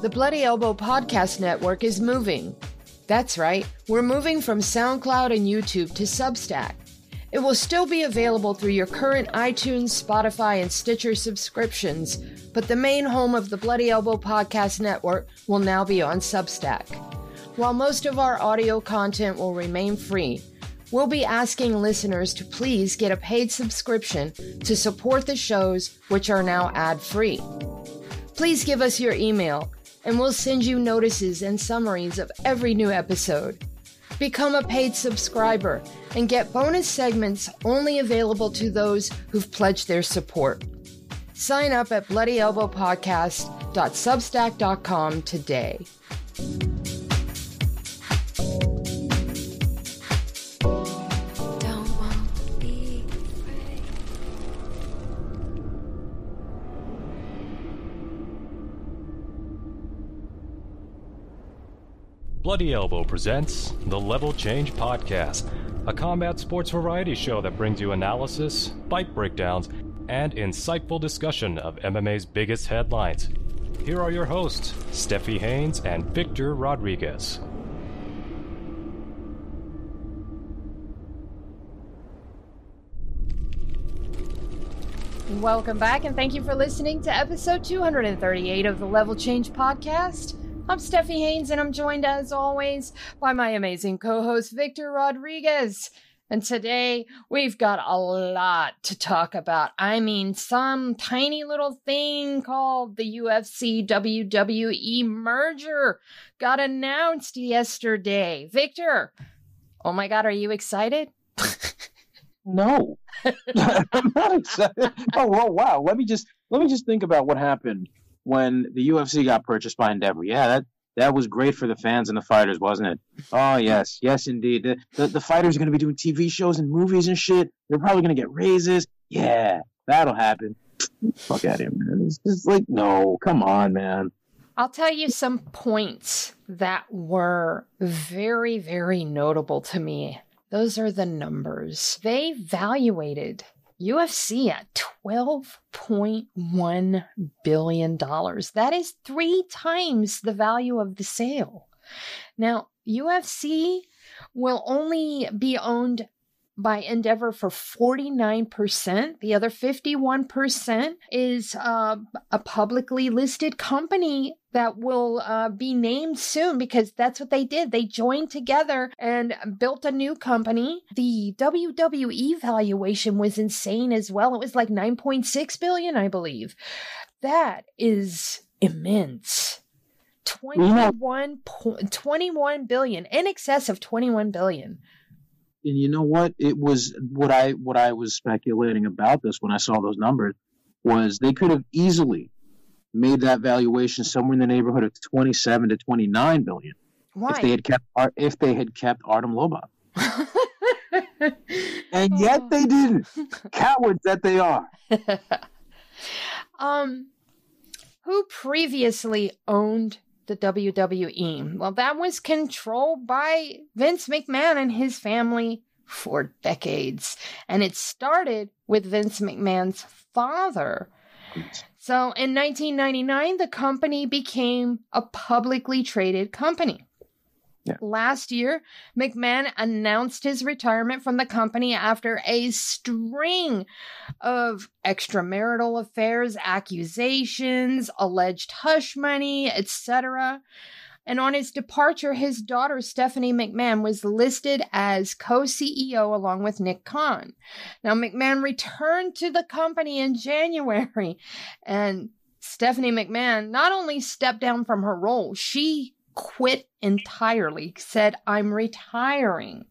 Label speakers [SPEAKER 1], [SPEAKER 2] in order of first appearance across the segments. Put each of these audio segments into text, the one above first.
[SPEAKER 1] The Bloody Elbow Podcast Network is moving. That's right, we're moving from SoundCloud and YouTube to Substack. It will still be available through your current iTunes, Spotify, and Stitcher subscriptions, but the main home of the Bloody Elbow Podcast Network will now be on Substack. While most of our audio content will remain free, we'll be asking listeners to please get a paid subscription to support the shows, which are now ad free. Please give us your email and we'll send you notices and summaries of every new episode. Become a paid subscriber and get bonus segments only available to those who've pledged their support. Sign up at bloodyelbowpodcast.substack.com today.
[SPEAKER 2] Bloody Elbow presents the Level Change Podcast, a combat sports variety show that brings you analysis, fight breakdowns, and insightful discussion of MMA's biggest headlines. Here are your hosts, Stephie Haynes and Victor Rodriguez.
[SPEAKER 1] Welcome back, and thank you for listening to episode 238 of the Level Change Podcast. I'm Stephie Haynes, and I'm joined as always by my amazing co host, Victor Rodriguez. And today we've got a lot to talk about. I mean, some tiny little thing called the UFC WWE merger got announced yesterday. Victor, oh my God, are you excited?
[SPEAKER 3] No, I'm not excited. Oh, well, wow. Let me just let me just think about what happened when the UFC got purchased by Endeavor. Yeah, that that was great for the fans and the fighters, wasn't it? Oh yes, yes indeed. The the, the fighters are going to be doing TV shows and movies and shit. They're probably going to get raises. Yeah, that'll happen. Fuck out of here, man. It's just like no, come on, man.
[SPEAKER 1] I'll tell you some points that were very, very notable to me those are the numbers. They valuated UFC at $12.1 billion. That is three times the value of the sale. Now, UFC will only be owned by Endeavor for 49%. The other 51% is uh, a publicly listed company that will uh, be named soon because that's what they did. They joined together and built a new company. The WWE valuation was insane as well. It was like 9.6 billion, I believe. That is immense. 21, 21 billion, in excess of 21 billion
[SPEAKER 3] and you know what? It was what I what I was speculating about this when I saw those numbers was they could have easily made that valuation somewhere in the neighborhood of 27 to 29 billion
[SPEAKER 1] Why?
[SPEAKER 3] if they had kept if they had kept Artem Lobov. and yet they didn't. Cowards that they are.
[SPEAKER 1] um who previously owned the WWE. Well, that was controlled by Vince McMahon and his family for decades. And it started with Vince McMahon's father. So in 1999, the company became a publicly traded company.
[SPEAKER 3] Yeah.
[SPEAKER 1] Last year, McMahon announced his retirement from the company after a string of extramarital affairs, accusations, alleged hush money, etc. And on his departure, his daughter Stephanie McMahon was listed as co CEO along with Nick Khan. Now, McMahon returned to the company in January, and Stephanie McMahon not only stepped down from her role, she quit entirely, said, I'm retiring.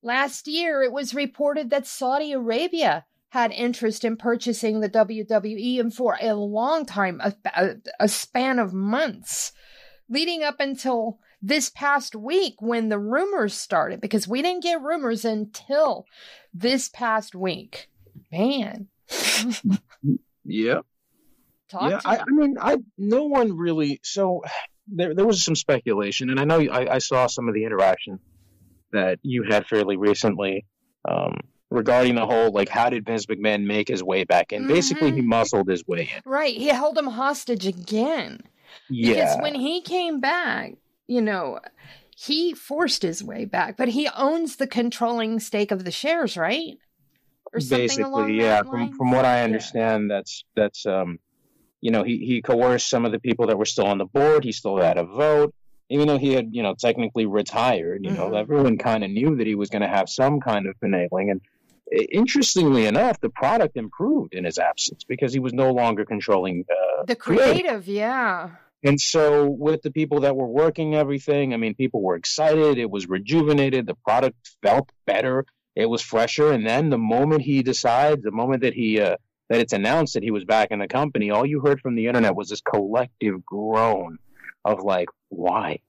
[SPEAKER 1] Last year, it was reported that Saudi Arabia had interest in purchasing the WWE, and for a long time, a, a, span of months, leading up until this past week when the rumors started, because we didn't get rumors until this past week. Man.
[SPEAKER 3] yep.
[SPEAKER 1] Talk
[SPEAKER 3] yeah, I, I mean, I no one really. So there there was some speculation, and I know I, I saw some of the interaction that you had fairly recently um, regarding the whole like how did Vince McMahon make his way back in? Mm-hmm. Basically, he muscled his way in.
[SPEAKER 1] Right, he held him hostage again.
[SPEAKER 3] Yeah.
[SPEAKER 1] Because when he came back, you know, he forced his way back, but he owns the controlling stake of the shares, right?
[SPEAKER 3] Or Basically, yeah. From from what I understand, yeah. that's that's um, you know, he he coerced some of the people that were still on the board. He still had a vote, even though he had you know technically retired. You mm-hmm. know, everyone kind of knew that he was going to have some kind of finagling and interestingly enough, the product improved in his absence because he was no longer controlling uh,
[SPEAKER 1] the creative, creative. Yeah.
[SPEAKER 3] And so, with the people that were working everything, I mean, people were excited. It was rejuvenated. The product felt better. It was fresher. And then the moment he decides, the moment that he uh, that it's announced that he was back in the company, all you heard from the internet was this collective groan of like, why,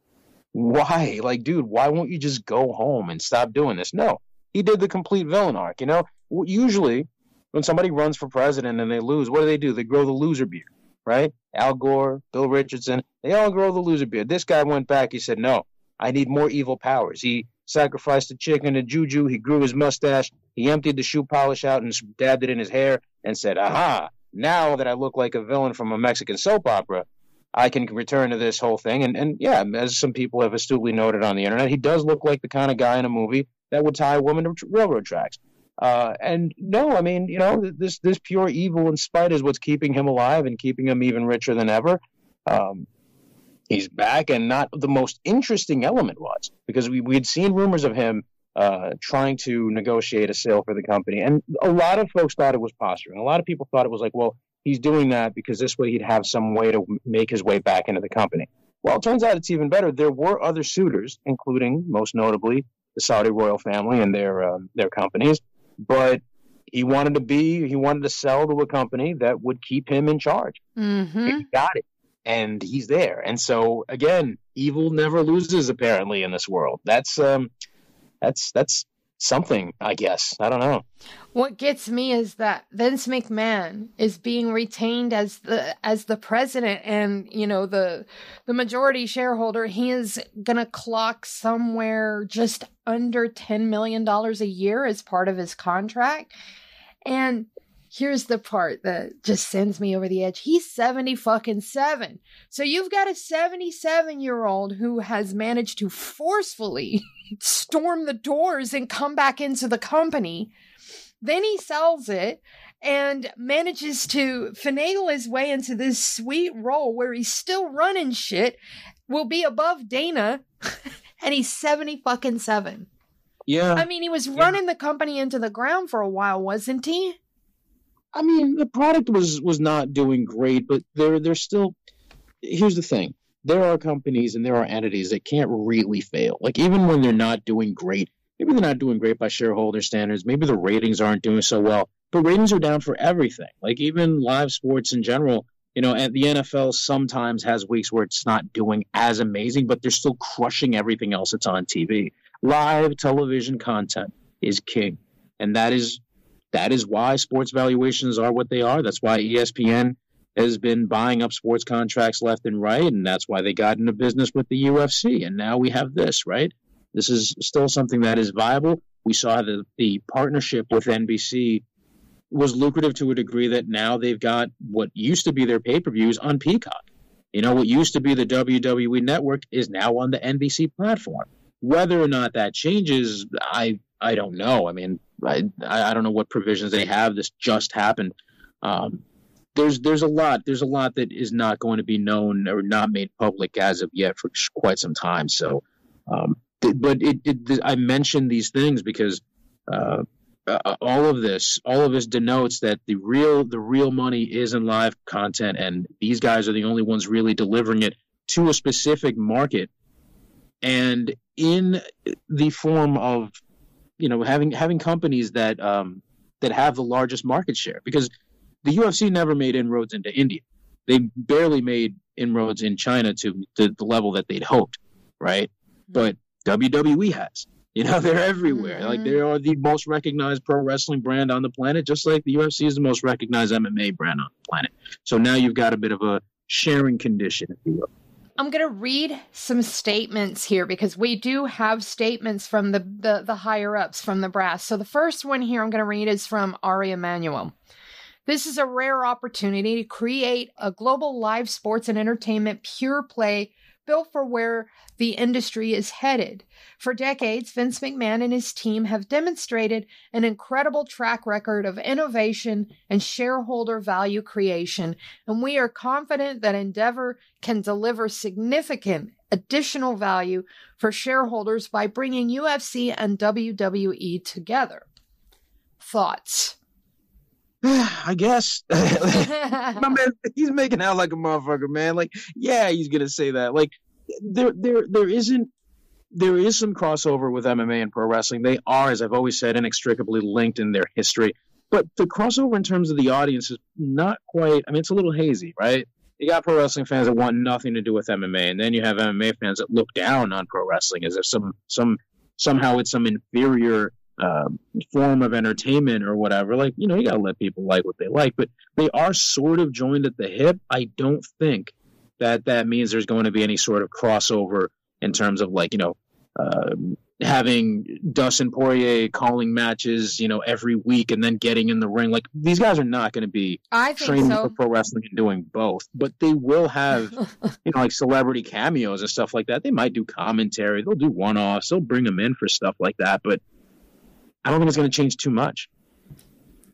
[SPEAKER 3] why, like, dude, why won't you just go home and stop doing this? No, he did the complete villain arc. You know, usually when somebody runs for president and they lose, what do they do? They grow the loser beard right? Al Gore, Bill Richardson, they all grow the loser beard. This guy went back. He said, no, I need more evil powers. He sacrificed a chicken to Juju. He grew his mustache. He emptied the shoe polish out and dabbed it in his hair and said, aha, now that I look like a villain from a Mexican soap opera, I can return to this whole thing. And, and yeah, as some people have astutely noted on the internet, he does look like the kind of guy in a movie that would tie a woman to railroad tracks. Uh, and no, I mean, you know, this this pure evil and spite is what's keeping him alive and keeping him even richer than ever. Um, he's back, and not the most interesting element was because we we had seen rumors of him uh, trying to negotiate a sale for the company, and a lot of folks thought it was posturing. A lot of people thought it was like, well, he's doing that because this way he'd have some way to make his way back into the company. Well, it turns out it's even better. There were other suitors, including most notably the Saudi royal family and their um, their companies but he wanted to be he wanted to sell to a company that would keep him in charge.
[SPEAKER 1] Mm-hmm.
[SPEAKER 3] He got it, and he's there. And so again, evil never loses apparently in this world. That's um, that's that's something, I guess. I don't know.
[SPEAKER 1] What gets me is that Vince McMahon is being retained as the as the president and, you know, the the majority shareholder. He is going to clock somewhere just under 10 million dollars a year as part of his contract. And here's the part that just sends me over the edge. He's 70 fucking 7. So you've got a 77 year old who has managed to forcefully storm the doors and come back into the company. Then he sells it and manages to finagle his way into this sweet role where he's still running shit, will be above Dana, and he's 70 fucking 7.
[SPEAKER 3] Yeah.
[SPEAKER 1] I mean, he was running the company into the ground for a while, wasn't he?
[SPEAKER 3] I mean, the product was was not doing great, but they're they're still. Here's the thing: there are companies and there are entities that can't really fail. Like even when they're not doing great, maybe they're not doing great by shareholder standards. Maybe the ratings aren't doing so well, but ratings are down for everything. Like even live sports in general. You know, and the NFL sometimes has weeks where it's not doing as amazing, but they're still crushing everything else that's on TV. Live television content is king, and that is that is why sports valuations are what they are. That's why ESPN has been buying up sports contracts left and right, and that's why they got into business with the UFC. And now we have this, right? This is still something that is viable. We saw that the partnership with NBC was lucrative to a degree that now they've got what used to be their pay per views on Peacock. You know, what used to be the WWE network is now on the NBC platform. Whether or not that changes, I I don't know. I mean, I I don't know what provisions they have. This just happened. Um, there's there's a lot there's a lot that is not going to be known or not made public as of yet for quite some time. So, um, but it, it, I mentioned these things because uh, uh, all of this all of this denotes that the real the real money is in live content, and these guys are the only ones really delivering it to a specific market, and in the form of you know having having companies that um, that have the largest market share because the UFC never made inroads into India. They barely made inroads in China to, to the level that they'd hoped, right? Mm-hmm. But WWE has. You know, they're everywhere. Mm-hmm. Like they are the most recognized pro wrestling brand on the planet, just like the UFC is the most recognized MMA brand on the planet. So now you've got a bit of a sharing condition, if you will.
[SPEAKER 1] I'm going to read some statements here because we do have statements from the, the, the higher ups from the brass. So the first one here I'm going to read is from Ari Emanuel. This is a rare opportunity to create a global live sports and entertainment pure play built for where the industry is headed. For decades, Vince McMahon and his team have demonstrated an incredible track record of innovation and shareholder value creation, and we are confident that Endeavor can deliver significant additional value for shareholders by bringing UFC and WWE together. Thoughts?
[SPEAKER 3] I guess. My man, he's making out like a motherfucker, man. Like, yeah, he's gonna say that. Like, there, there, there isn't. There is some crossover with MMA and pro wrestling. They are, as I've always said, inextricably linked in their history. But the crossover in terms of the audience is not quite. I mean, it's a little hazy, right? You got pro wrestling fans that want nothing to do with MMA, and then you have MMA fans that look down on pro wrestling as if some some somehow it's some inferior uh, form of entertainment or whatever. Like, you know, you got to let people like what they like, but they are sort of joined at the hip. I don't think that that means there's going to be any sort of crossover in terms of like, you know, uh, having Dustin Poirier calling matches, you know, every week and then getting in the ring. Like these guys are not going to be training so. for pro wrestling and doing both, but they will have, you know, like celebrity cameos and stuff like that. They might do commentary. They'll do one offs. They'll bring them in for stuff like that, but I don't think it's going to change too much.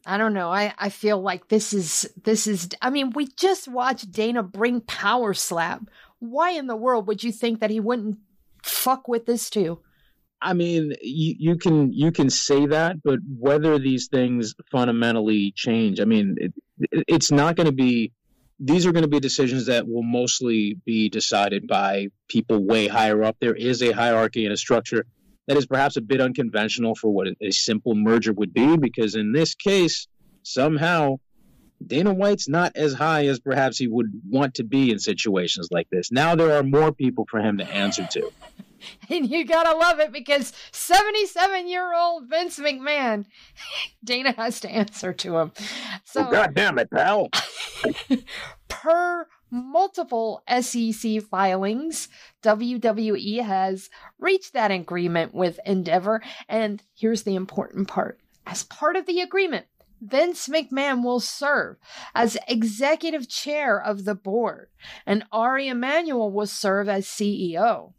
[SPEAKER 1] I don't know. I, I feel like this is this is I mean, we just watched Dana bring Power Slap. Why in the world would you think that he wouldn't fuck with this too?
[SPEAKER 3] I mean, you, you can you can say that, but whether these things fundamentally change, I mean, it, it, it's not going to be. These are going to be decisions that will mostly be decided by people way higher up. There is a hierarchy and a structure that is perhaps a bit unconventional for what a simple merger would be, because in this case, somehow Dana White's not as high as perhaps he would want to be in situations like this. Now there are more people for him to answer to.
[SPEAKER 1] and you gotta love it because 77 year old Vince McMahon, Dana has to answer to him.
[SPEAKER 3] So, well, God damn it, pal.
[SPEAKER 1] per multiple SEC filings, WWE has reached that agreement with Endeavor. And here's the important part as part of the agreement, Vince McMahon will serve as executive chair of the board, and Ari Emanuel will serve as CEO.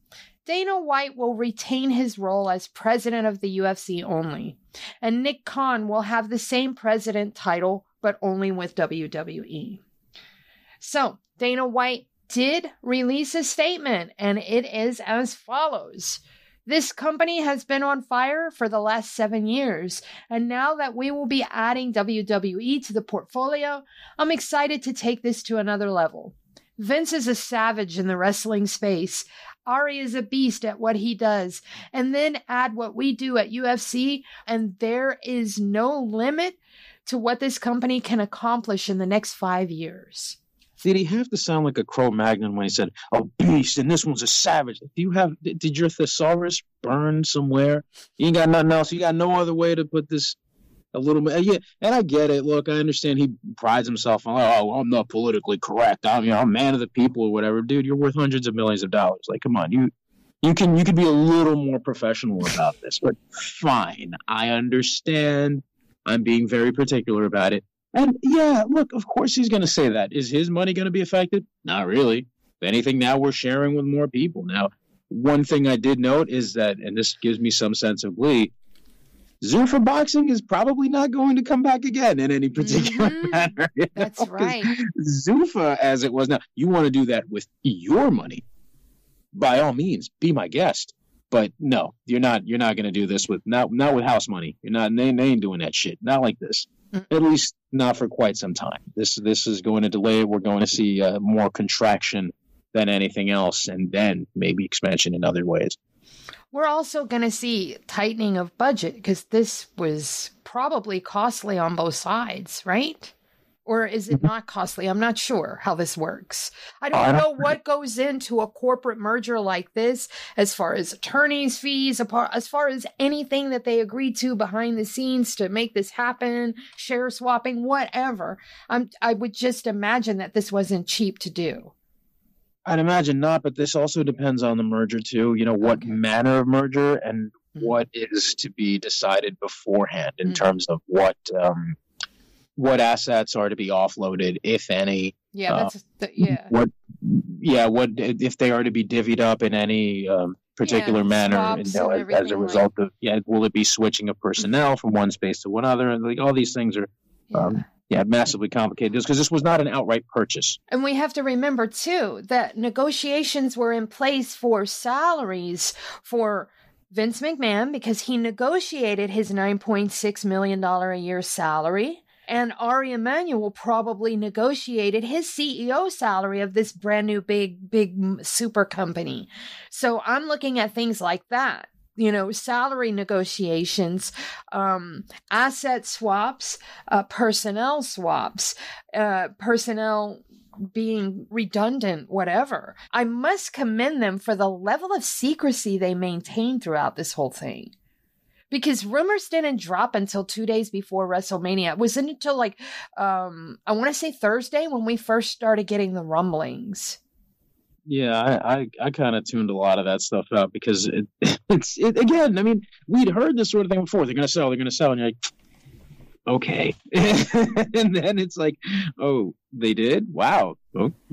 [SPEAKER 1] Dana White will retain his role as president of the UFC only, and Nick Khan will have the same president title, but only with WWE. So, Dana White did release a statement, and it is as follows. This company has been on fire for the last seven years, and now that we will be adding WWE to the portfolio, I'm excited to take this to another level. Vince is a savage in the wrestling space. Ari is a beast at what he does. And then add what we do at UFC, and there is no limit to what this company can accomplish in the next five years.
[SPEAKER 3] Did he have to sound like a Cro Magnon when he said, "Oh, beast," and this one's a savage? Do you have? Did your thesaurus burn somewhere? You ain't got nothing else. You got no other way to put this a little bit. Yeah, and I get it. Look, I understand he prides himself on, oh, oh I'm not politically correct. I'm, you know, I'm man of the people or whatever. Dude, you're worth hundreds of millions of dollars. Like, come on, you you can you can be a little more professional about this. But fine, I understand. I'm being very particular about it. And yeah, look, of course he's going to say that. Is his money going to be affected? Not really. If anything, now we're sharing with more people. Now, one thing I did note is that, and this gives me some sense of glee, Zuffa Boxing is probably not going to come back again in any particular mm-hmm. manner.
[SPEAKER 1] That's know? right.
[SPEAKER 3] Zuffa, as it was now, you want to do that with your money. By all means, be my guest. But no, you're not. You're not going to do this with not not with house money. You're not. They, they ain't doing that shit. Not like this. Mm-hmm. At least not for quite some time. This this is going to delay. We're going to see uh, more contraction than anything else, and then maybe expansion in other ways.
[SPEAKER 1] We're also going to see tightening of budget because this was probably costly on both sides, right? Or is it mm-hmm. not costly? I'm not sure how this works. I don't, I don't know what goes into a corporate merger like this as far as attorneys' fees, as far as anything that they agreed to behind the scenes to make this happen, share swapping, whatever. I'm, I would just imagine that this wasn't cheap to do.
[SPEAKER 3] I'd imagine not, but this also depends on the merger too. You know, what okay. manner of merger and mm-hmm. what is to be decided beforehand in mm-hmm. terms of what um, what assets are to be offloaded, if any.
[SPEAKER 1] Yeah,
[SPEAKER 3] Uh,
[SPEAKER 1] that's the, yeah.
[SPEAKER 3] What, yeah, what if they are to be divvied up in any um, particular
[SPEAKER 1] Yeah,
[SPEAKER 3] manner? you know,
[SPEAKER 1] and
[SPEAKER 3] as, as a
[SPEAKER 1] everything like-
[SPEAKER 3] result of yeah, will it be switching of personnel from one space to one other? And like all these things are
[SPEAKER 1] yeah.
[SPEAKER 3] um, yeah massively complicated because this was not an outright purchase.
[SPEAKER 1] And we have to remember too that negotiations were in place for salaries for Vince McMahon because he negotiated his $9.6 million a year salary. And Ari Emanuel probably negotiated his CEO salary of this brand new big, big super company. So I'm looking at things like that. You know, salary negotiations, um, asset swaps, uh, personnel swaps, uh, personnel being redundant, whatever. I must commend them for the level of secrecy they maintained throughout this whole thing. Because rumors didn't drop until two days before WrestleMania. It wasn't until like, um, I want to say Thursday when we first started getting the rumblings.
[SPEAKER 3] Yeah, I I, I kind of tuned a lot of that stuff out because it, it's it, again. I mean, we'd heard this sort of thing before. They're to sell. They're to sell, and you're like, okay. and then it's like, oh, they did. Wow.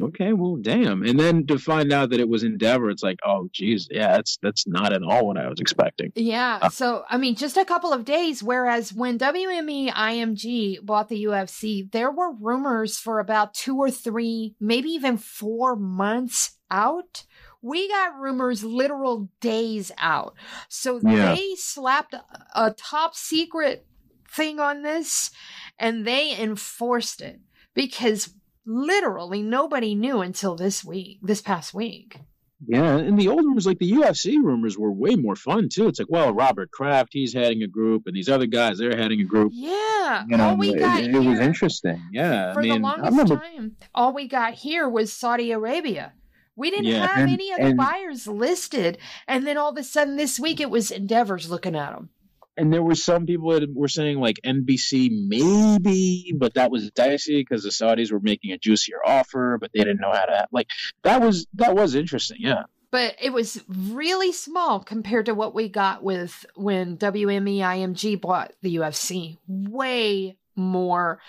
[SPEAKER 3] Okay. Well, damn. And then to find out that it was Endeavor, it's like, oh, geez, yeah, that's that's not at all what I was expecting.
[SPEAKER 1] Yeah.
[SPEAKER 3] Uh,
[SPEAKER 1] so, I mean, just a couple of days. Whereas when WME IMG bought the UFC, there were rumors for about two or three, maybe even four months out. We got rumors literal days out. So
[SPEAKER 3] Yeah.
[SPEAKER 1] they slapped a top secret thing on this and they enforced it because literally nobody knew until this week, this past week.
[SPEAKER 3] Yeah, and the old rumors, like the UFC rumors, were way more fun too. It's like, well, Robert Kraft, he's heading a group, and these other guys, they're heading a group.
[SPEAKER 1] Yeah.
[SPEAKER 3] You know,
[SPEAKER 1] all we
[SPEAKER 3] it,
[SPEAKER 1] got
[SPEAKER 3] it was interesting. Yeah,
[SPEAKER 1] for
[SPEAKER 3] I mean,
[SPEAKER 1] the longest
[SPEAKER 3] remember
[SPEAKER 1] time, all we got here was Saudi Arabia. We didn't
[SPEAKER 3] Yeah,
[SPEAKER 1] have
[SPEAKER 3] and-
[SPEAKER 1] any other
[SPEAKER 3] and-
[SPEAKER 1] buyers listed, and then all of a sudden this week it was Endeavors looking at them.
[SPEAKER 3] And there were some people that were saying like NBC maybe, but that was dicey because the Saudis were making a juicier offer, but they didn't know how to like. That was that was interesting. Yeah,
[SPEAKER 1] But it was really small compared to what we got with when WME IMG bought the UFC. Way more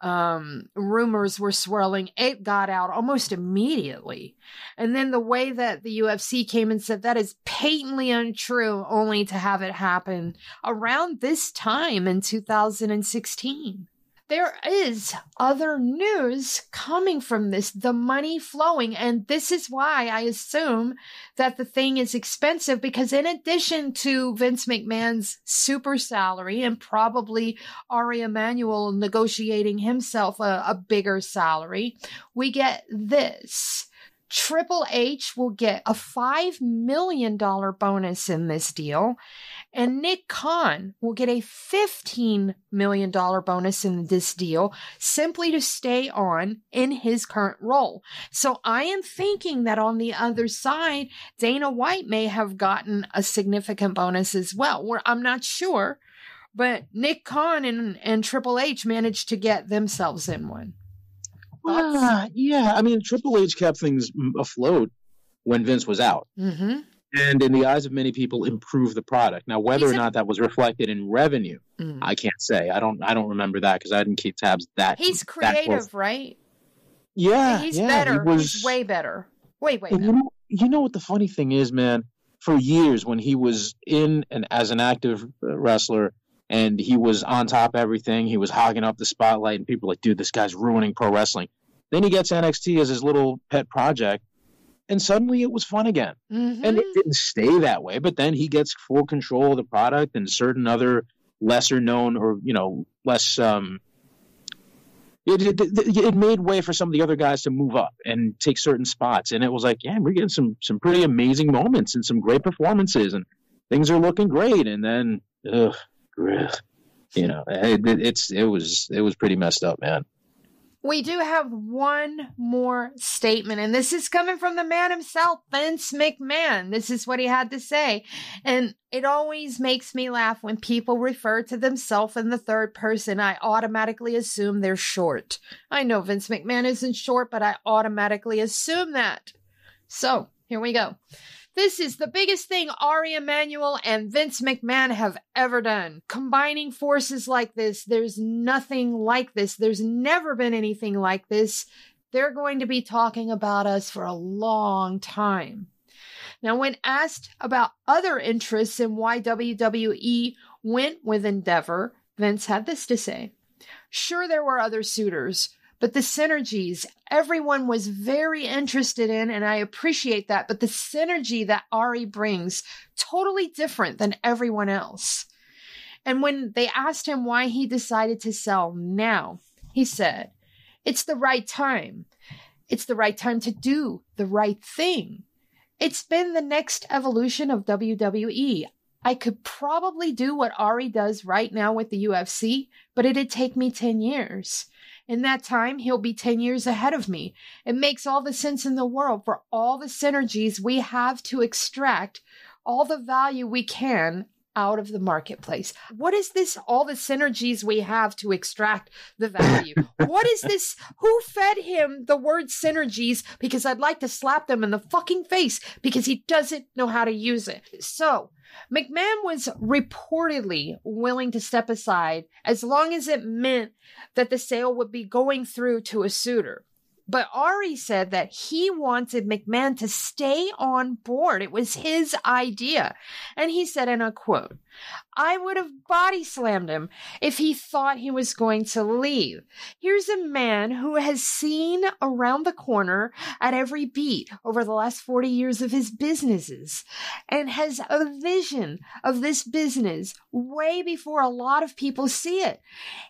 [SPEAKER 1] um rumors were swirling. It got out almost immediately. And then the way that the UFC came and said that is patently untrue only to have it happen around this time in 2016 there is other news coming from this, the money flowing. And this is why I assume that the thing is expensive because, in addition to Vince McMahon's super salary and probably Ari Emanuel negotiating himself a, a bigger salary, we get this. Triple H will get a $5 million bonus in this deal, and Nick Khan will get a $15 million bonus in this deal simply to stay on in his current role. So I am thinking that on the other side, Dana White may have gotten a significant bonus as well. Where I'm not sure, but Nick Khan and, and Triple H managed to get themselves in one.
[SPEAKER 3] Ah, yeah. I mean, Triple H kept things afloat when Vince was out,
[SPEAKER 1] Mm-hmm.
[SPEAKER 3] And in the eyes of many people, improve the product. Now, whether or not that was reflected in revenue,
[SPEAKER 1] Mm.
[SPEAKER 3] I can't say. I don't. I don't remember that because I didn't keep tabs that.
[SPEAKER 1] He's
[SPEAKER 3] that
[SPEAKER 1] creative, right?
[SPEAKER 3] Yeah,
[SPEAKER 1] He's
[SPEAKER 3] yeah,
[SPEAKER 1] better.
[SPEAKER 3] He was,
[SPEAKER 1] He's way better. Wait, wait.
[SPEAKER 3] And you know, you know what the funny thing is, man? For years, when he was in and as an active uh, wrestler, and he was on top of everything, he was hogging up the spotlight, and people were like, "Dude, this guy's ruining pro wrestling." Then he gets NXT as his little pet project, and suddenly it was fun again.
[SPEAKER 1] Mhm.
[SPEAKER 3] And it didn't stay that way, but then he gets full control of the product, and certain other lesser known or you know less um, it, it, it, made way for some of the other guys to move up and take certain spots. And it was like, yeah, we're getting some some pretty amazing moments and some great performances, and things are looking great. And then, ugh, you know, it, it's it was it was pretty messed up, man.
[SPEAKER 1] We do have one more statement, and this is coming from the man himself, Vince McMahon. This is what he had to say. And it always makes me laugh when people refer to themselves in the third person. I automatically assume they're short. I know Vince McMahon isn't short, but I automatically assume that. So here we go. This is the biggest thing Ari Emanuel and Vince McMahon have ever done. Combining forces like this, there's nothing like this. There's never been anything like this. They're going to be talking about us for a long time. Now, when asked about other interests and why WWE went with Endeavor, Vince had this to say. Sure, there were other suitors, but the synergies everyone was very interested in, and I appreciate that. But the synergy that Ari brings, totally different than everyone else. And when they asked him why he decided to sell now, he said, It's the right time. It's the right time to do the right thing. It's been the next evolution of WWE. I could probably do what Ari does right now with the UFC, but it'd take me 10 years. In that time, he'll be 10 years ahead of me. It makes all the sense in the world for all the synergies we have to extract all the value we can out of the marketplace. What is this? All the synergies we have to extract the value. what is this? Who fed him the word synergies? Because I'd like to slap them in the fucking face because he doesn't know how to use it. So, McMahon was reportedly willing to step aside as long as it meant that the sale would be going through to a suitor. But Ari said that he wanted McMahon to stay on board. It was his idea. And he said, and I quote, I would have body slammed him if he thought he was going to leave. Here's a man who has seen around the corner at every beat over the last 40 years of his businesses and has a vision of this business way before a lot of people see it.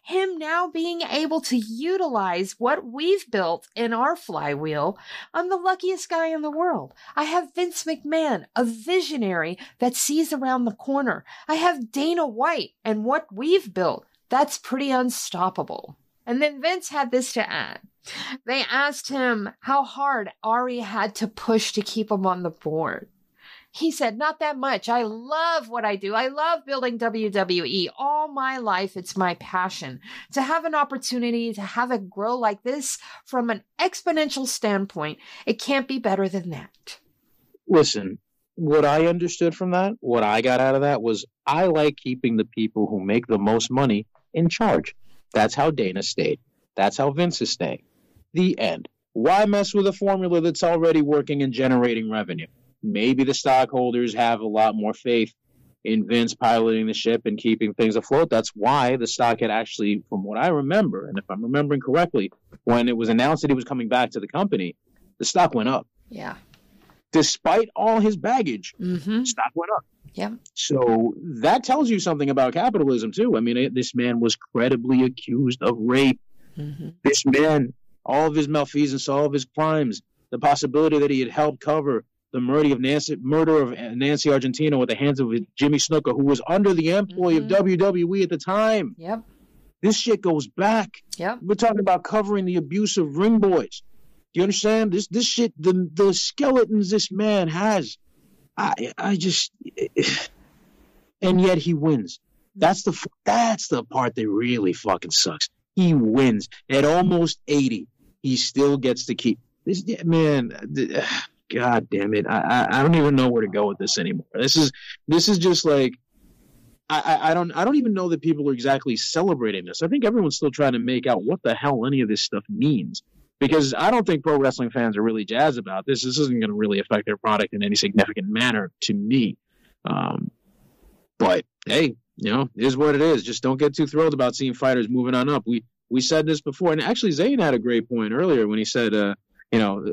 [SPEAKER 1] Him now being able to utilize what we've built in our flywheel, I'm the luckiest guy in the world. I have Vince McMahon, a visionary that sees around the corner. I have Dana White and what we've built. That's pretty unstoppable. And then Vince had this to add. They asked him how hard Ari had to push to keep him on the board. He said, Not that much. I love what I do. I love building WWE. All my life, it's my passion. To have an opportunity to have it grow like this from an exponential standpoint, it can't be better than that.
[SPEAKER 3] Listen, what I understood from that, what I got out of that was I like keeping the people who make the most money in charge. That's how Dana stayed. That's how Vince is staying. The end. Why mess with a formula that's already working and generating revenue? Maybe the stockholders have a lot more faith in Vince piloting the ship and keeping things afloat. That's why the stock had actually, from what I remember, and if I'm remembering correctly, when it was announced that he was coming back to the company, the stock went up.
[SPEAKER 1] Yeah.
[SPEAKER 3] Despite all his baggage,
[SPEAKER 1] Mm-hmm.
[SPEAKER 3] stock went up.
[SPEAKER 1] Yeah.
[SPEAKER 3] So that tells you something about capitalism too. I mean, it, this man was credibly accused of rape.
[SPEAKER 1] Mm-hmm.
[SPEAKER 3] This man, all of his malfeasance, all of his crimes, the possibility that he had helped cover the murder of Nancy, murder of Nancy Argentino at the hands of Jimmy Snuka, who was under the employ of mm-hmm. WWE at the time.
[SPEAKER 1] Yep.
[SPEAKER 3] This shit goes back.
[SPEAKER 1] Yep.
[SPEAKER 3] We're talking about covering the abuse of ring boys. Do you understand? This this shit, the the skeletons this man has. I I just, and yet he wins. That's the that's the part that really fucking sucks. He wins at almost eighty. He still gets to keep this man. God damn it! I, I I don't even know where to go with this anymore. This is this is just like I, I, don't I don't even know that people are exactly celebrating this. I think everyone's still trying to make out what the hell any of this stuff means. Because I don't think pro wrestling fans are really jazzed about this. This isn't going to really affect their product in any significant manner to me. Um, but hey, you know, is what it is. Just don't get too thrilled about seeing fighters moving on up. We we said this before, and actually Zane had a great point earlier when he said, uh, you know,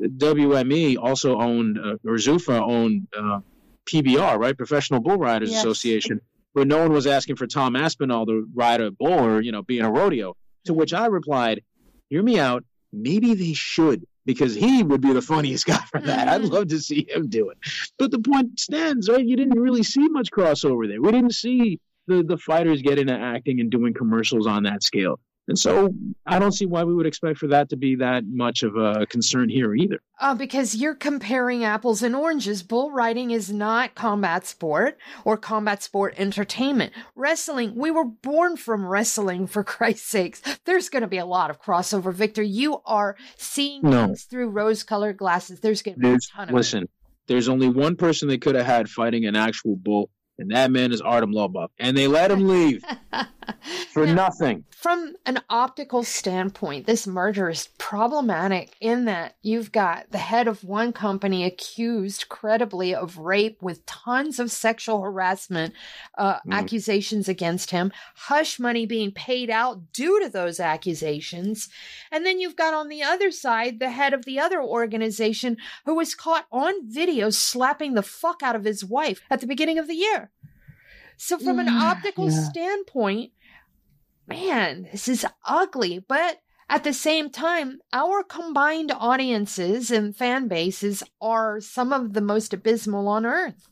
[SPEAKER 3] WME also owned uh, or Zuffa owned uh, PBR, right, Professional Bull Riders
[SPEAKER 1] Yes.
[SPEAKER 3] Association, but no one was asking for Tom Aspinall to ride a bull or you know be in a rodeo. To which I replied, "Hear me out. Maybe they should." Because he would be the funniest guy for that. I'd
[SPEAKER 1] Mhm.
[SPEAKER 3] love to see him do it. But the point stands, right? You didn't really see much crossover there. We didn't see the, the fighters get into acting and doing commercials on that scale. And so I don't see why we would expect for that to be that much of a concern here either.
[SPEAKER 1] Uh, because you're comparing apples and oranges. Bull riding is not combat sport or combat sport entertainment. Wrestling, we were born from wrestling, for Christ's sakes. There's going to be a lot of crossover, Victor. You are seeing
[SPEAKER 3] No.
[SPEAKER 1] things through rose colored glasses. There's going to be a ton of it.
[SPEAKER 3] listen, there's only one person they could have had fighting an actual bull, and that man is Artem Lobov. And they let him leave for
[SPEAKER 1] Now,
[SPEAKER 3] nothing.
[SPEAKER 1] From an optical standpoint, this merger is problematic in that you've got the head of one company accused credibly of rape with tons of sexual harassment uh,
[SPEAKER 3] Mm.
[SPEAKER 1] accusations against him, hush money being paid out due to those accusations. And then you've got on the other side the head of the other organization who was caught on video slapping the fuck out of his wife at the beginning of the year. So, from an
[SPEAKER 3] mm,
[SPEAKER 1] optical
[SPEAKER 3] yeah.
[SPEAKER 1] standpoint, man, this is ugly. But at the same time, our combined audiences and fan bases are some of the most abysmal on earth.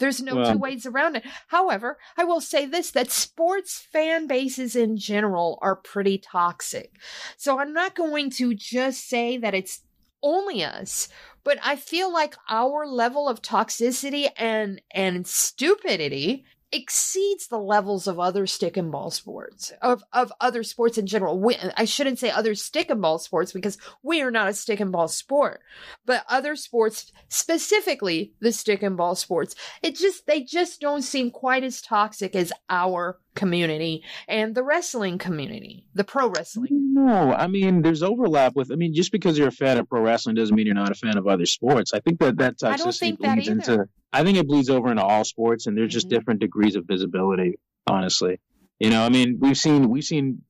[SPEAKER 1] There's no
[SPEAKER 3] Well-
[SPEAKER 1] two ways around it. However, I will say this that sports fan bases in general are pretty toxic. So I'm not going to just say that it's only us, but I feel like our level of toxicity and and stupidity exceeds the levels of other stick and ball sports of of other sports in general. We, I shouldn't say other stick and ball sports because we are not a stick and ball sport, but other sports, specifically the stick and ball sports, it just they just don't seem quite as toxic as our community and the wrestling community, the pro wrestling.
[SPEAKER 3] No, I mean, there's overlap with. I mean, just because you're a fan of pro wrestling doesn't mean you're not a fan of other sports. I think that that toxicity
[SPEAKER 1] I don't think that either.
[SPEAKER 3] into. I think it bleeds over into all sports, and there's just
[SPEAKER 1] Mhm.
[SPEAKER 3] different degrees of visibility. Honestly, you know, I mean, we've seen we've seen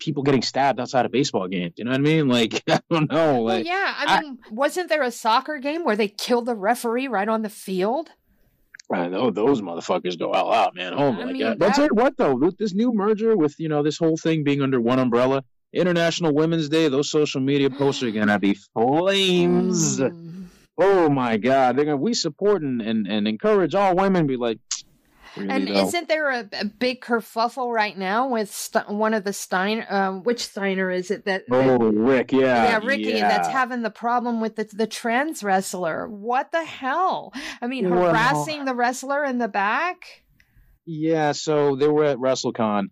[SPEAKER 3] people getting stabbed outside of baseball games. You know what I mean? Like, I don't know,
[SPEAKER 1] Well, yeah, I
[SPEAKER 3] I-
[SPEAKER 1] mean, wasn't there a soccer game where they killed the referee right on the field?
[SPEAKER 3] I know those motherfuckers go all out, man. Oh
[SPEAKER 1] I
[SPEAKER 3] my
[SPEAKER 1] mean,
[SPEAKER 3] god! That's
[SPEAKER 1] that-
[SPEAKER 3] it. What though? With this new merger, with you know this whole thing being under one umbrella, International Women's Day, those social media posts are gonna be flames.
[SPEAKER 1] Mm.
[SPEAKER 3] Oh my god! They're gonna we support and, and, and encourage all women. Be like, really
[SPEAKER 1] And
[SPEAKER 3] though?
[SPEAKER 1] isn't there a, a big kerfuffle right now with St- one of the Stein? Um, which Steiner is it that? that-
[SPEAKER 3] oh Rick, yeah,
[SPEAKER 1] yeah, Ricky,
[SPEAKER 3] yeah.
[SPEAKER 1] that's having the problem with the the trans wrestler. What the hell? I mean,
[SPEAKER 3] Well-
[SPEAKER 1] harassing the wrestler in the back.
[SPEAKER 3] Yeah, so they were at WrestleCon,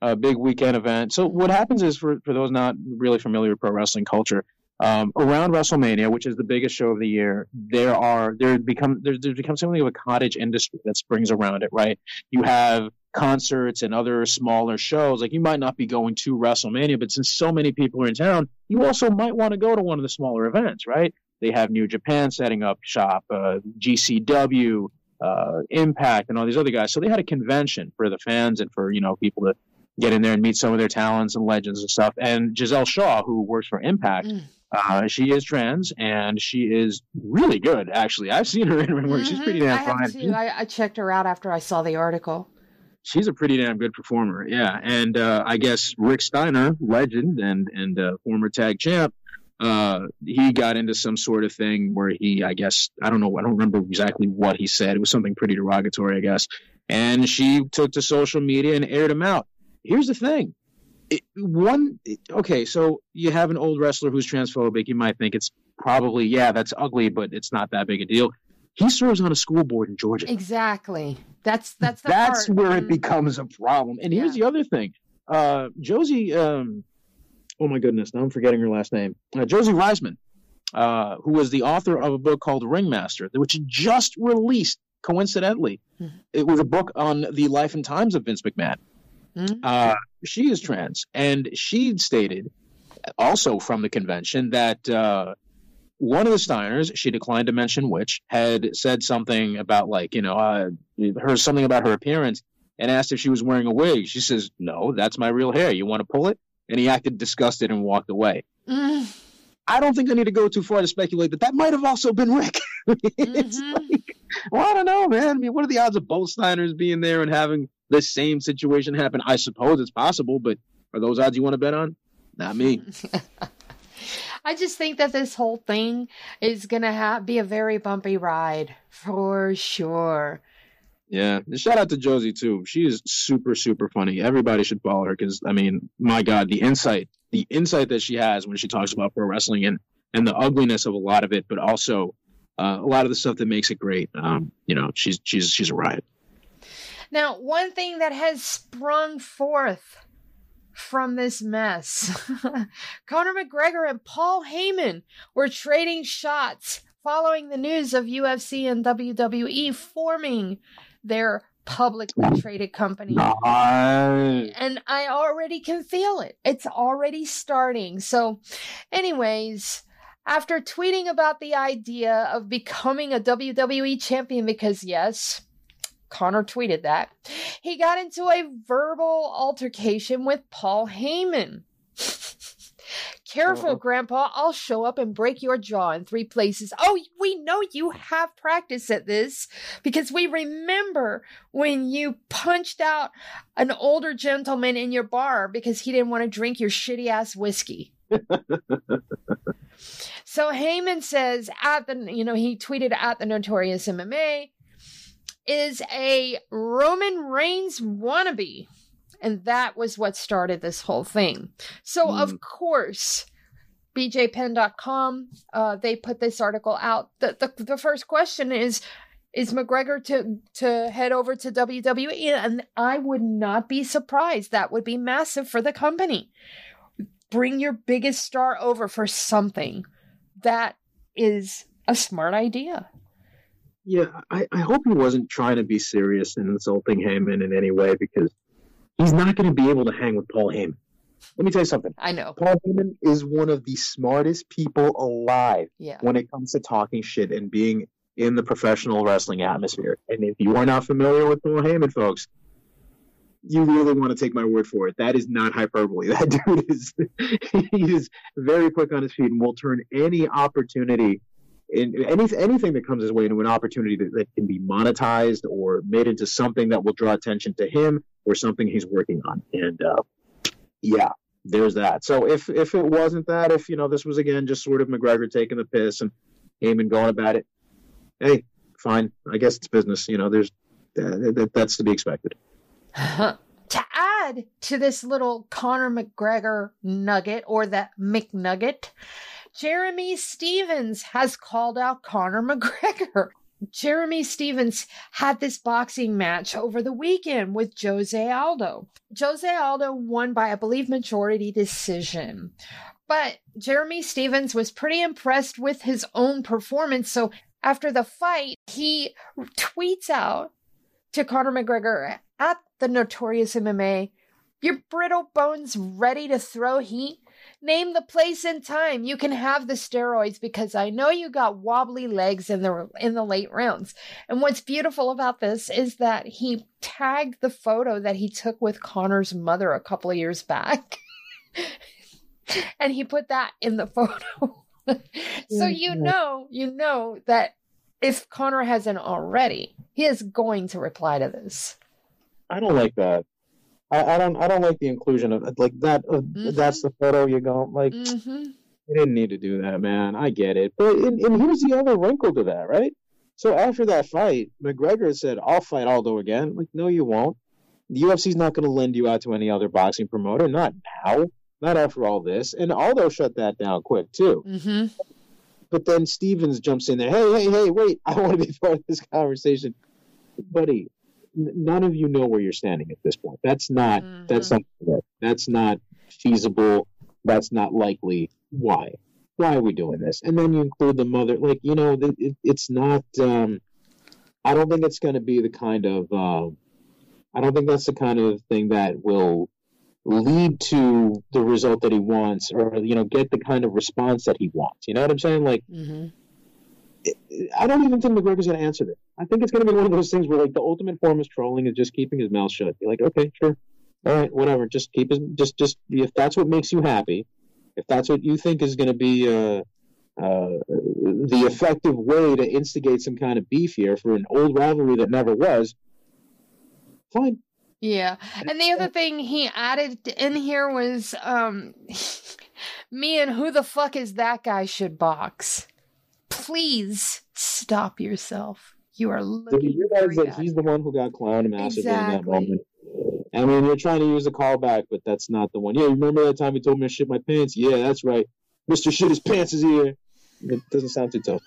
[SPEAKER 3] a big weekend event. So what happens is, for for those not really familiar with pro wrestling culture, um, around WrestleMania, which is the biggest show of the year, there are there become there, there's become something of a cottage industry that springs around it. Right? You have concerts and other smaller shows. Like you might not be going to WrestleMania, but since so many people are in town, you also might want to go to one of the smaller events. Right? They have New Japan setting up shop, uh, GCW uh, Impact and all these other guys. So they had a convention for the fans and for you know people to get in there and meet some of their talents and legends and stuff. And Gisele Shaw, who works for Impact,
[SPEAKER 1] Mm.
[SPEAKER 3] Uh, she is trans and she is really good. Actually, I've seen her in ring work. She's pretty
[SPEAKER 1] Mhm,
[SPEAKER 3] damn
[SPEAKER 1] I
[SPEAKER 3] fine.
[SPEAKER 1] I, I checked her out after I saw the article.
[SPEAKER 3] She's a pretty damn good performer. Yeah, and uh, I guess Rick Steiner, legend and and uh, former tag champ. Uh, he got into some sort of thing where he, I guess, I don't know, I don't remember exactly what he said. It was something pretty derogatory, I guess. And she took to social media and aired him out. Here's the thing. It, one, okay, so you have an old wrestler who's transphobic. You might think it's probably, yeah, that's ugly, but it's not that big a deal. He serves on a school board in Georgia.
[SPEAKER 1] Exactly. That's that's
[SPEAKER 3] That's
[SPEAKER 1] part.
[SPEAKER 3] where it
[SPEAKER 1] Mm.
[SPEAKER 3] becomes a problem. And here's the other thing. Uh, Josie, um, oh my goodness, now I'm forgetting her last name. Uh, Josie Riesman, uh, who was the author of a book called Ringmaster, which just released coincidentally.
[SPEAKER 1] Mhm.
[SPEAKER 3] It was a book on the life and times of Vince McMahon.
[SPEAKER 1] Mhm.
[SPEAKER 3] She is trans, and she stated, also from the convention, that uh, one of the Steiners, she declined to mention which, had said something about like you know uh, her something about her appearance, and asked if she was wearing a wig. She says, "No, that's my real hair. You want to pull it?" And he acted disgusted and walked away.
[SPEAKER 1] Mm,
[SPEAKER 3] I don't think I need to go too far to speculate that that might have also been Rick. it's
[SPEAKER 1] Mhm.
[SPEAKER 3] like, well, I don't know, man. I mean, what are the odds of both Steiners being there and having the same situation happen? I suppose it's possible, but are those odds you want to bet on? Not me.
[SPEAKER 1] I just think that this whole thing is gonna ha- be a very bumpy ride for sure.
[SPEAKER 3] Yeah. And shout out to Josie too. She is super, super funny. Everybody should follow her because I mean, my God, the insight, the insight that she has when she talks about pro wrestling and and the ugliness of a lot of it, but also uh, a lot of the stuff that makes it great. Um, you know, she's she's she's a riot.
[SPEAKER 1] Now, one thing that has sprung forth from this mess Conor McGregor and Paul Heyman were trading shots following the news of UFC and WWE forming their publicly traded company. And I already can feel it. It's already starting. So, anyways, after tweeting about the idea of becoming a WWE champion, because yes, Conor tweeted that, he got into a verbal altercation with Paul Heyman. Careful. Grandpa. I'll show up and break your jaw in three places. Oh, we know you have practice at this because we remember when you punched out an older gentleman in your bar because he didn't want to drink your shitty ass whiskey. so Heyman says at the, you know, he tweeted at the Notorious MMA is a Roman Reigns wannabe. And that was what started this whole thing. So, mm. of course, bjpenn.com, uh, they put this article out. The, the, the first question is, is McGregor to to head over to WWE, and I would not be surprised. That would be massive for the company. Bring your biggest star over for something. That is a smart idea.
[SPEAKER 3] Yeah, I, I hope he wasn't trying to be serious and insulting Heyman in any way because he's not going to be able to hang with Paul Heyman. Let me tell you something.
[SPEAKER 1] I know.
[SPEAKER 3] Paul Heyman is one of the smartest people alive
[SPEAKER 1] yeah.
[SPEAKER 3] when it comes to talking shit and being in the professional wrestling atmosphere. And if you are not familiar with Paul Heyman, folks, you really want to take my word for it. That is not hyperbole. That dude is he is very quick on his feet and will turn any opportunity in any, anything that comes his way into an opportunity that, that can be monetized or made into something that will draw attention to him or something he's working on. And uh, yeah, there's that. So if if it wasn't that, if you know this was again just sort of McGregor taking the piss and Heyman going about it, hey, fine. I guess it's business. You know, there's uh, that's to be expected.
[SPEAKER 1] to add to this little Conor McGregor nugget or that McNugget, Jeremy Stephens has called out Conor McGregor. Jeremy Stephens had this boxing match over the weekend with Jose Aldo. Jose Aldo won by, I believe, majority decision. But Jeremy Stephens was pretty impressed with his own performance. So after the fight, he tweets out to Conor McGregor at the Notorious MMA, Your brittle bones ready to throw heat? Name the place and time. You can have the steroids because I know you got wobbly legs in the in the late rounds. And what's beautiful about this is that he tagged the photo that he took with Conor's mother a couple of years back. and he put that in the photo. so you know, you know that if Connor hasn't already, he is going to reply to this.
[SPEAKER 3] I don't like that. I, I don't I don't like the inclusion of like that. Uh, mm-hmm. That's the photo you go like. Mm-hmm. You didn't need to do that, man. I get it, but and, and here's the other wrinkle to that, right? So after that fight, McGregor said, "I'll fight Aldo again." Like, no, you won't. The UFC's not going to lend you out to any other boxing promoter. Not now. Not after all this. And Aldo shut that down quick too.
[SPEAKER 1] Mm-hmm.
[SPEAKER 3] But then Stephens jumps in there. Hey, hey, hey! Wait! I want to be part of this conversation, buddy none of you know where you're standing at this point. That's not mm-hmm. that's not that's not feasible. That's not likely. Why? Why are we doing this? And then you include the mother. Like you know, it, it's not. Um, I don't think it's going to be the kind of. Uh, I don't think that's the kind of thing that will lead to the result that he wants, or you know, get the kind of response that he wants. You know what I'm saying? Like.
[SPEAKER 1] Mm-hmm
[SPEAKER 3] I don't even think McGregor's going to answer this. I think it's going to be one of those things where, like, the ultimate form of trolling is just keeping his mouth shut. You're like, okay, sure, all right, whatever. Just keep his, just, just if that's what makes you happy, if that's what you think is going to be uh, uh, the effective way to instigate some kind of beef here for an old rivalry that never was, fine.
[SPEAKER 1] Yeah, and the other thing he added in here was um, me and who the fuck is that guy should box please stop yourself. You are looking.
[SPEAKER 3] Did you realize that he's the one who got clowned massively exactly. in that moment? I mean, you're trying to use a callback, but that's not the one. Yeah, you remember that time he told me to shit my pants? Yeah, that's right. Mr. Shit his pants is here. It doesn't sound too tough.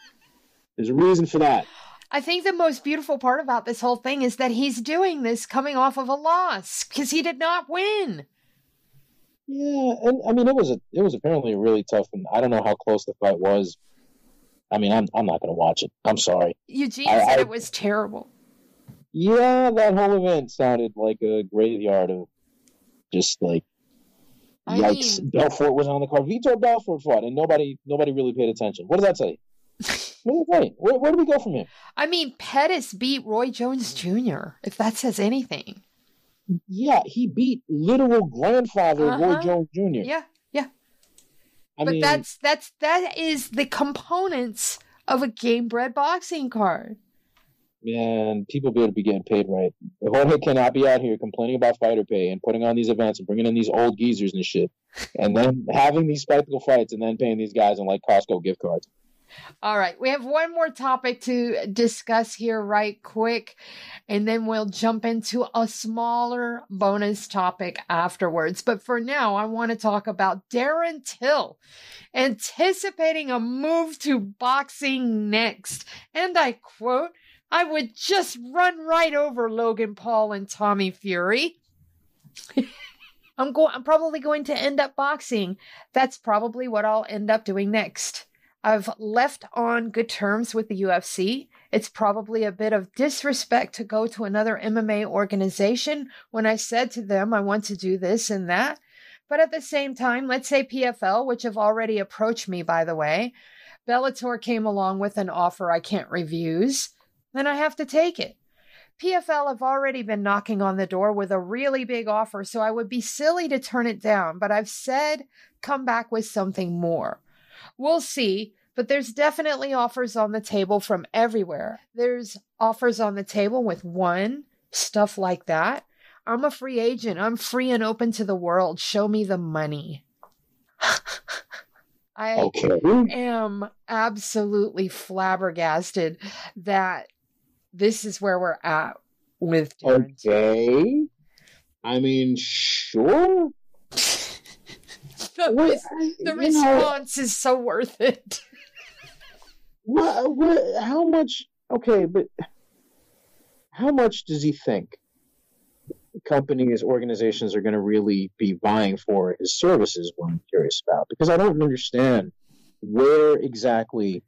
[SPEAKER 3] There's a reason for that.
[SPEAKER 1] I think the most beautiful part about this whole thing is that he's doing this coming off of a loss because he did not win.
[SPEAKER 3] Yeah, and I mean it was a it was apparently really tough, and I don't know how close the fight was I mean, I'm I'm not going to watch it. I'm sorry.
[SPEAKER 1] Eugene
[SPEAKER 3] I-
[SPEAKER 1] said
[SPEAKER 3] I-
[SPEAKER 1] it was terrible.
[SPEAKER 3] Yeah, that whole event sounded like a graveyard of just like
[SPEAKER 1] I
[SPEAKER 3] yikes.
[SPEAKER 1] mean-
[SPEAKER 3] Belfort was on the card. Vitor Belfort fought, and nobody nobody really paid attention. What does that say? what that say? Where, where do we go from here?
[SPEAKER 1] I mean, Pettis beat Roy Jones Jr., if that says anything.
[SPEAKER 3] Yeah, he beat literal grandfather Roy
[SPEAKER 1] Uh-huh.
[SPEAKER 3] Jones Jr.
[SPEAKER 1] Yeah.
[SPEAKER 3] I
[SPEAKER 1] but
[SPEAKER 3] mean,
[SPEAKER 1] that's that's that is the components of a Gamebred boxing card.
[SPEAKER 3] man, people better be getting paid right. Jorge cannot be out here complaining about fighter pay and putting on these events and bringing in these old geezers and shit, and then having these spectacle fights and then paying these guys in like Costco gift cards.
[SPEAKER 1] All right, we have one more topic to discuss here, right quick, and then we'll jump into a smaller bonus topic afterwards. But for now, I want to talk about Darren Till anticipating a move to boxing next. And I quote, I would just run right over Logan Paul and Tommy Fury. I'm going I'm probably going to end up boxing. That's probably what I'll end up doing next. I've left on good terms with the UFC. It's probably a bit of disrespect to go to another MMA organization when I said to them I want to do this and that. But at the same time, let's say PFL, which have already approached me, by the way, Bellator came along with an offer I can't refuse, then I have to take it. PFL have already been knocking on the door with a really big offer, so I would be silly to turn it down, but I've said come back with something more. We'll see, but there's definitely offers on the table from everywhere. There's offers on the table with one, stuff like that. I'm a free agent. I'm free and open to the world. Show me the money. I
[SPEAKER 3] Okay.
[SPEAKER 1] am absolutely flabbergasted that this is where we're at with Darren.
[SPEAKER 3] Okay. I mean, sure.
[SPEAKER 1] the, the
[SPEAKER 3] you know,
[SPEAKER 1] response is so worth it.
[SPEAKER 3] what, what, how much? Okay, but how much does he think companies, organizations are going to really be buying for his services? What I'm curious about because I don't understand where exactly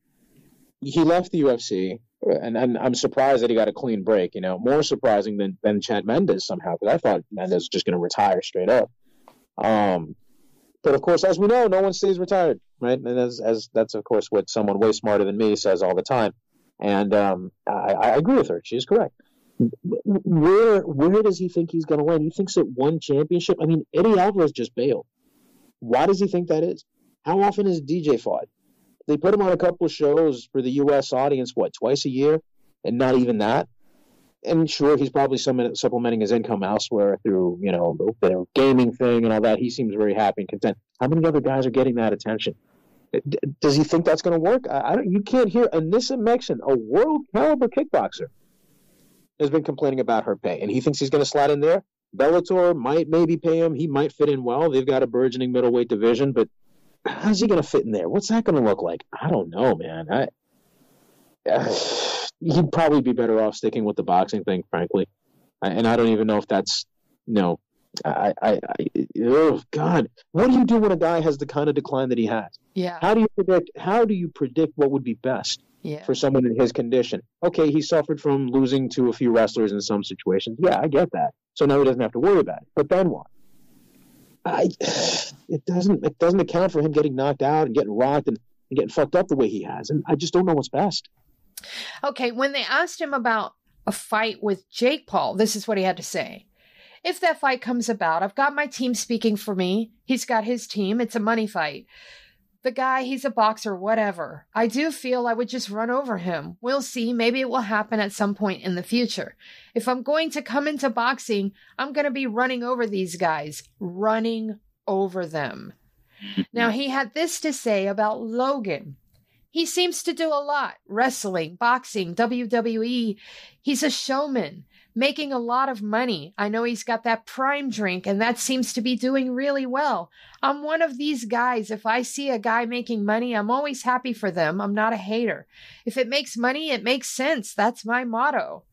[SPEAKER 3] he left the UFC. And, and I'm surprised that he got a clean break. You know, more surprising than than Chad Mendes somehow because I thought Mendes was just going to retire straight up. Um, but of course, as we know, no one stays retired, right? And as, as that's of course what someone way smarter than me says all the time. And um, I, I agree with her; She's correct. Where where does he think he's going to win? He thinks that ONE Championship. I mean, Eddie Alvarez just bailed. Why does he think that is? How often is DJ fought? They put him on a couple of shows for the U.S. audience, what twice a year, and not even that. And sure, he's probably supplementing his income elsewhere through, you know, the, the gaming thing and all that. He seems very happy and content. How many other guys are getting that attention? Does he think that's going to work? I, don't. You can't hear Anissa Meksen, a world caliber kickboxer, has been complaining about her pay, and he thinks he's going to slide in there. Bellator might maybe pay him. He might fit in well. They've got a burgeoning middleweight division, but how's he going to fit in there? What's that going to look like? I don't know, man. I, he'd probably be better off sticking with the boxing thing, frankly. And I don't even know if that's, you know, I, I, I, oh God, what do you do when a guy has the kind of decline that he has?
[SPEAKER 1] Yeah,
[SPEAKER 3] How do you predict? How do you predict what would be best
[SPEAKER 1] yeah.
[SPEAKER 3] for someone in his condition? Okay, he suffered from losing to a few wrestlers in some situations. Yeah, I get that. So now he doesn't have to worry about it. But then what? I, it doesn't. It doesn't account for him getting knocked out and getting rocked and, and getting fucked up the way he has. And I just don't know what's best.
[SPEAKER 1] Okay, when they asked him about a fight with Jake Paul, this is what he had to say. If that fight comes about, I've got my team speaking for me. He's got his team. It's a money fight. The guy, he's a boxer, whatever. I do feel I would just run over him. We'll see. Maybe it will happen at some point in the future. If I'm going to come into boxing, I'm going to be running over these guys, running over them. Now, he had this to say about Logan. He seems to do a lot wrestling, boxing, WWE. He's a showman, making a lot of money. I know he's got that prime drink, and that seems to be doing really well. I'm one of these guys. If I see a guy making money, I'm always happy for them. I'm not a hater. If it makes money, it makes sense. That's my motto.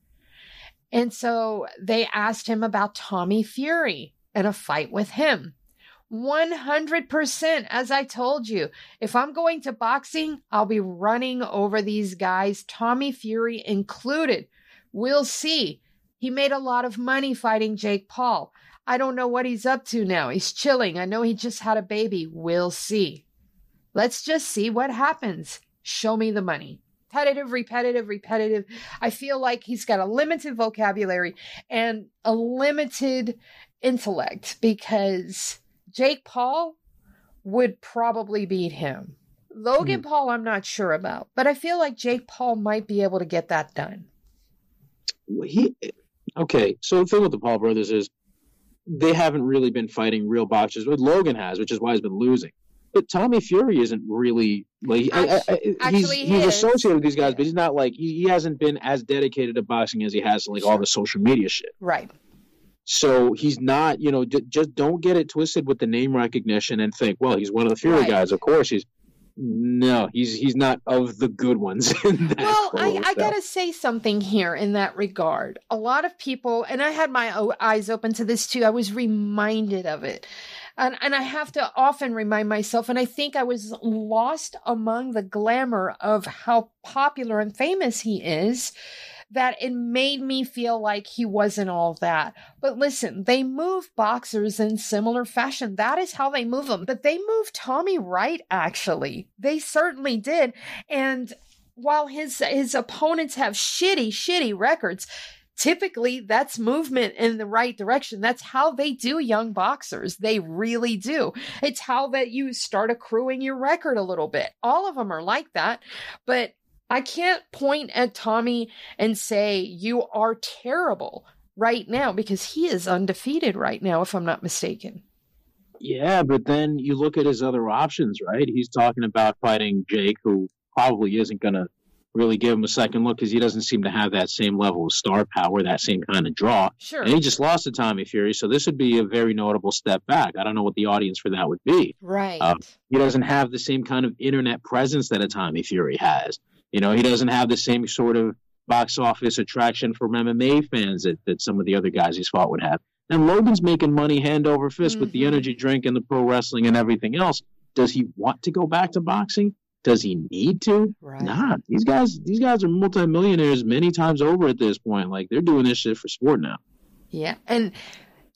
[SPEAKER 1] And so they asked him about Tommy Fury and a fight with him. 100%. As I told you, if I'm going to boxing, I'll be running over these guys, Tommy Fury included. We'll see. He made a lot of money fighting Jake Paul. I don't know what he's up to now. He's chilling. I know he just had a baby. We'll see. Let's just see what happens. Show me the money. Repetitive, repetitive, repetitive. I feel like he's got a limited vocabulary and a limited intellect because Jake Paul would probably beat him. Logan mm-hmm. Paul, I'm not sure about, but I feel like Jake Paul might be able to get that done.
[SPEAKER 3] He okay. So the thing with the Paul brothers is they haven't really been fighting real boxers, but Logan has, which is why he's been losing. But Tommy Fury isn't really like actually, I, I, he's he's associated with these guys, but he's not like he, he hasn't been as dedicated to boxing as he has to like all the social media shit.
[SPEAKER 1] Right.
[SPEAKER 3] So he's not, you know, d- just don't get it twisted with the name recognition and think, well, he's one of the Fury right. guys. Of course, he's no, he's he's not of the good ones.
[SPEAKER 1] well, I, I gotta say something here in that regard. A lot of people, and I had my eyes open to this too. I was reminded of it. And, and I have to often remind myself, and I think I was lost among the glamour of how popular and famous he is that it made me feel like he wasn't all that. But listen, they move boxers in similar fashion. That is how they move them. But they moved Tommy right, actually. They certainly did. And while his his opponents have shitty, shitty records, typically that's movement in the right direction. That's how they do young boxers. They really do. It's how that you start accruing your record a little bit. All of them are like that, but I can't point at Tommy and say, you are terrible right now because he is undefeated right now, if I'm not mistaken.
[SPEAKER 3] Yeah, but then you look at his other options, right? He's talking about fighting Jake, who probably isn't going to really give him a second look because he doesn't seem to have that same level of star power, that same kind of draw.
[SPEAKER 1] Sure.
[SPEAKER 3] And he just lost to Tommy Fury, so this would be a very notable step back. I don't know what the audience for that would be.
[SPEAKER 1] Right. Uh,
[SPEAKER 3] he doesn't have the same kind of internet presence that a Tommy Fury has. You know, he doesn't have the same sort of box office attraction for MMA fans that, that some of the other guys he's fought would have. And Logan's making money hand over fist mm-hmm. with the mm-hmm. energy drink and the pro wrestling and everything else. Does he want to go back to boxing? Does he need to? Right. Nah. These guys these guys are multimillionaires many times over at this point. Like they're doing this shit for sport now.
[SPEAKER 1] Yeah. And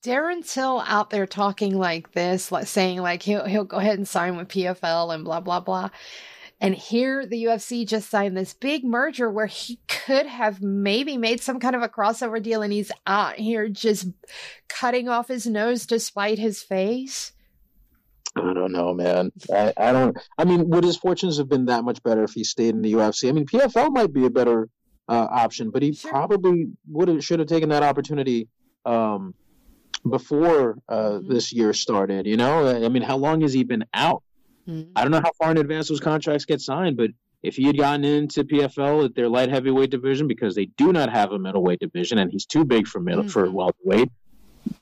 [SPEAKER 1] Darren Till out there talking like this, like saying like he'll he'll go ahead and sign with PFL and blah blah blah. And here the UFC just signed this big merger where he could have maybe made some kind of a crossover deal and he's out here just cutting off his nose to spite his face.
[SPEAKER 3] I don't know, man. I, I don't. I mean, would his fortunes have been that much better if he stayed in the UFC? I mean, PFL might be a better uh, option, but he sure. probably would have should have taken that opportunity um, before uh, mm-hmm. this year started. You know, I mean, how long has he been out? Mm-hmm. I don't know how far in advance those contracts get signed, but if he had gotten into PFL at their light heavyweight division because they do not have a middleweight division and he's too big for middle mm-hmm. for welterweight,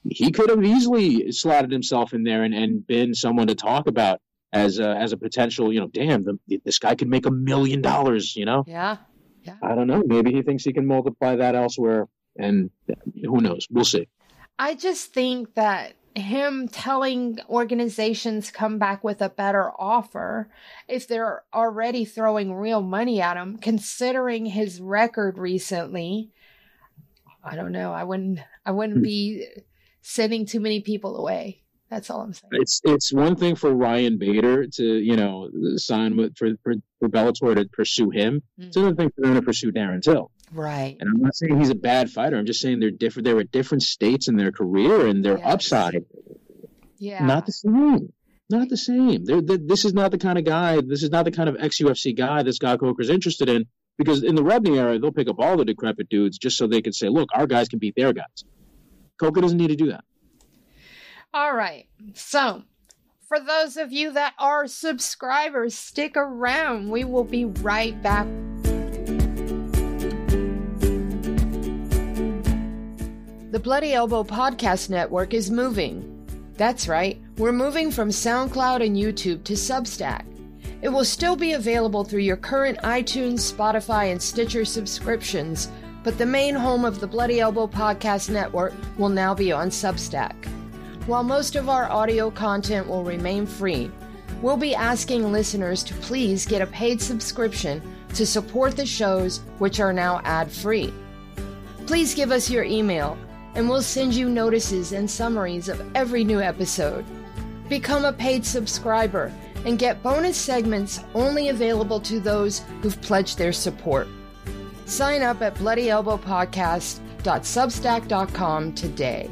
[SPEAKER 3] he could have easily slotted himself in there and, and been someone to talk about as a, as a potential, you know, damn, the, this guy could make a million dollars, you know?
[SPEAKER 1] Yeah.
[SPEAKER 3] Yeah. I don't know. Maybe he thinks he can multiply that elsewhere, and who knows? We'll see.
[SPEAKER 1] I just think that him telling organizations come back with a better offer if they're already throwing real money at him considering his record recently i don't know. I wouldn't i wouldn't hmm. be sending too many people away. That's all i'm saying.
[SPEAKER 3] It's it's one thing for ryan bader to you know sign with for for, for bellator to pursue him. Mm-hmm. it's another thing for them to pursue darren till
[SPEAKER 1] Right.
[SPEAKER 3] And I'm not saying he's a bad fighter. I'm just saying they're different. They're at different states in their career and their yes. upside.
[SPEAKER 1] Yeah.
[SPEAKER 3] Not the same. Not the same. They're, they're, this is not the kind of guy. This is not the kind of ex UFC guy that Scott Coker's interested in. Because in the Rebney era, they'll pick up all the decrepit dudes just so they can say, "Look, our guys can beat their guys." Coker doesn't need to do that.
[SPEAKER 1] All right. So, for those of you that are subscribers, stick around. We will be right back. The Bloody Elbow Podcast Network is moving. That's right, we're moving from SoundCloud and YouTube to Substack. It will still be available through your current iTunes, Spotify, and Stitcher subscriptions, but the main home of the Bloody Elbow Podcast Network will now be on Substack. while most of our audio content will remain free, we'll be asking listeners to please get a paid subscription to support the shows which are now ad free. Please give us your email, and we'll send you notices and summaries of every new episode. Become a paid subscriber and get bonus segments only available to those who've pledged their support. Sign up at bloodyelbowpodcast.substack.com today.